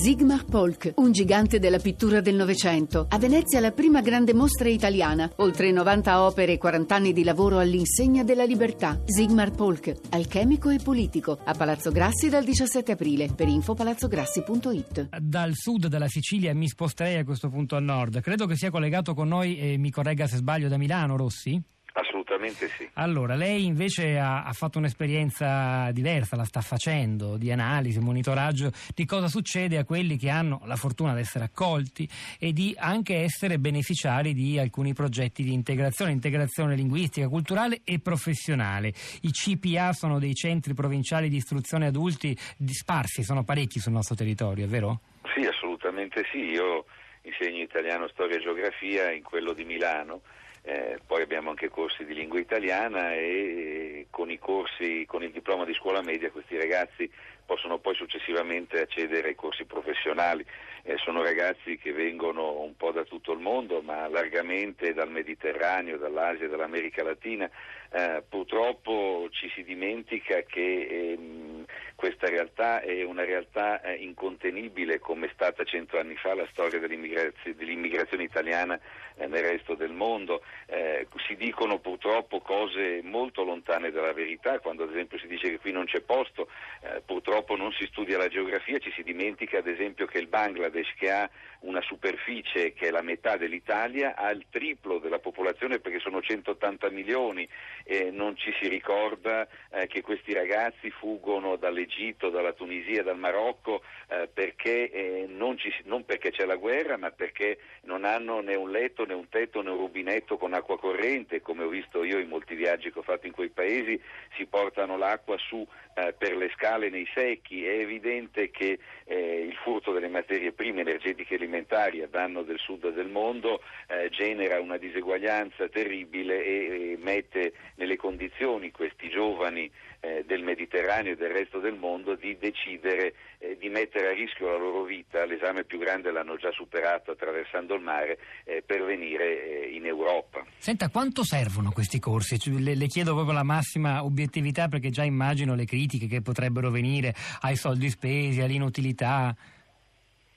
Sigmar Polk, un gigante della pittura del Novecento. A Venezia la prima grande mostra italiana. Oltre 90 opere e 40 anni di lavoro all'insegna della libertà. Sigmar Polk, alchemico e politico. A Palazzo Grassi dal 17 aprile. Per info palazzograssi.it. Dal sud della Sicilia mi sposterei a questo punto a nord. Credo che sia collegato con noi, e mi corregga se sbaglio, da Milano, Rossi? Assolutamente sì. Allora, lei invece ha, ha, fatto un'esperienza diversa, la sta facendo, di analisi, monitoraggio di cosa succede a quelli che hanno la fortuna di essere accolti e di anche essere beneficiari di alcuni progetti di integrazione, integrazione linguistica, culturale e professionale. I CPA sono dei centri provinciali di istruzione adulti disparsi, sono parecchi sul nostro territorio, è vero? Sì, assolutamente sì. Io insegno italiano, storia e geografia in quello di Milano eh, poi abbiamo anche corsi di lingua italiana e con i corsi, con il diploma di scuola media questi ragazzi possono poi successivamente accedere ai corsi professionali. Eh, sono ragazzi che vengono un po' da tutto il mondo, ma largamente dal Mediterraneo, dall'Asia dall'America Latina. Eh, purtroppo ci si dimentica che ehm, questa realtà è una realtà eh, incontenibile come è stata cento anni fa la storia dell'immigrazione, dell'immigrazione italiana eh, nel resto del mondo. Eh, si dicono purtroppo cose molto lontane dalla verità, quando ad esempio si dice che qui non c'è posto, eh, purtroppo non si studia la geografia, ci si dimentica ad esempio che il Bangladesh che ha una superficie che è la metà dell'Italia ha il triplo della popolazione perché sono 180 milioni e non ci si ricorda eh, che questi ragazzi fuggono dall'Egitto, dalla Tunisia, dal Marocco eh, perché, eh, non, ci, non, perché c'è la guerra ma perché non hanno né un letto né un tetto né un rubinetto con acqua corrente come ho visto io in molti viaggi che ho fatto in quei paesi si portano l'acqua su eh, per le scale nei secchi, è evidente che eh, il furto delle materie prime energetiche alimentari a danno del sud del mondo eh, genera una diseguaglianza terribile e, e, mette nelle condizioni questi giovani eh, del Mediterraneo e del resto del mondo di decidere eh, di mettere a rischio la loro vita, l'esame più grande l'hanno già superato attraversando il mare eh, per venire in Europa. Senta, quanto servono questi corsi? Le, le chiedo proprio la massima obiettività perché già immagino le critiche che potrebbero venire ai soldi spesi, all'inutilità.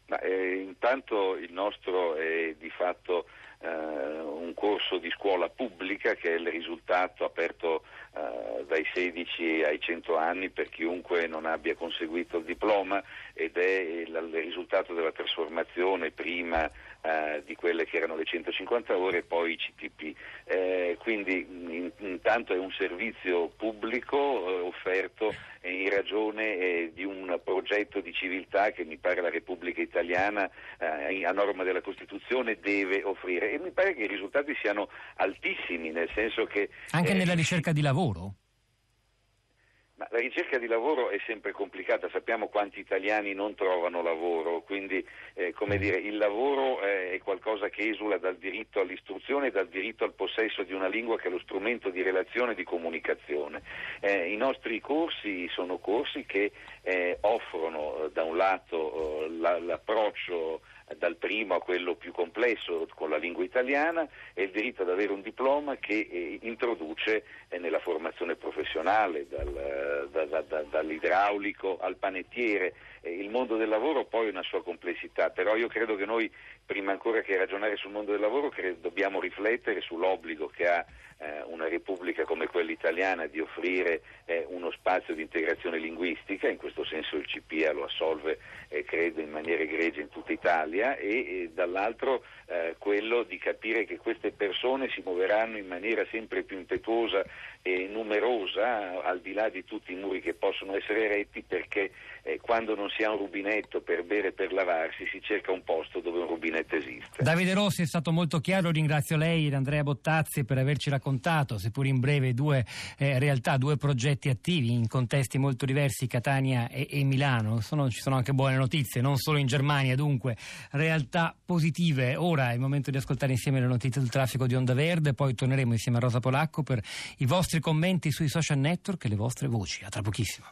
Ma, eh, intanto il nostro è di fatto eh, un corso di scuola pubblica che è il risultato aperto eh, dai 16 ai 100 anni per chiunque non abbia conseguito il diploma ed è il, risultato della trasformazione prima eh, di quelle che erano le 150 ore e poi i CTP. Eh, quindi in, intanto è un servizio pubblico eh, offerto in ragione eh, di un progetto di civiltà che mi pare la Repubblica Italiana eh, a norma della Costituzione deve offrire e mi pare che i risultati siano altissimi nel senso che... Anche nella ricerca di lavoro? Ma la ricerca di lavoro è sempre complicata, sappiamo quanti italiani non trovano lavoro, quindi eh, come dire, il lavoro eh, è qualcosa che esula dal diritto all'istruzione e dal diritto al possesso di una lingua che è lo strumento di relazione e di comunicazione. Eh, I nostri corsi sono corsi che eh, offrono da un lato eh, la, l'approccio dal primo a quello più complesso con la lingua italiana e il diritto ad avere un diploma che eh, introduce eh, nella formazione professionale dal, da, da, da, dall'idraulico al panettiere. Il mondo del lavoro poi ha una sua complessità, però io credo che noi prima ancora che ragionare sul mondo del lavoro credo, dobbiamo riflettere sull'obbligo che ha eh, una repubblica come quella italiana di offrire eh, uno spazio di integrazione linguistica, in questo senso il CPA lo assolve eh, credo in maniera egregia in tutta Italia e, e dall'altro eh, quello di capire che queste persone si muoveranno in maniera sempre più impetuosa e numerosa al di là di tutti i muri che possono essere eretti perché eh, quando non si ha un rubinetto per bere e per lavarsi si cerca un posto dove un rubinetto esiste. Davide Rossi è stato molto chiaro, ringrazio lei ed Andrea Bottazzi per averci raccontato, seppur in breve, due eh, realtà, due progetti attivi in contesti molto diversi, Catania e, e Milano. Sono, ci sono anche buone notizie, non solo in Germania, dunque realtà positive. Ora è il momento di ascoltare insieme le notizie del traffico di Onda Verde, poi torneremo insieme a Rosa Polacco per i vostri commenti sui social network e le vostre voci. Era trapuquísimo.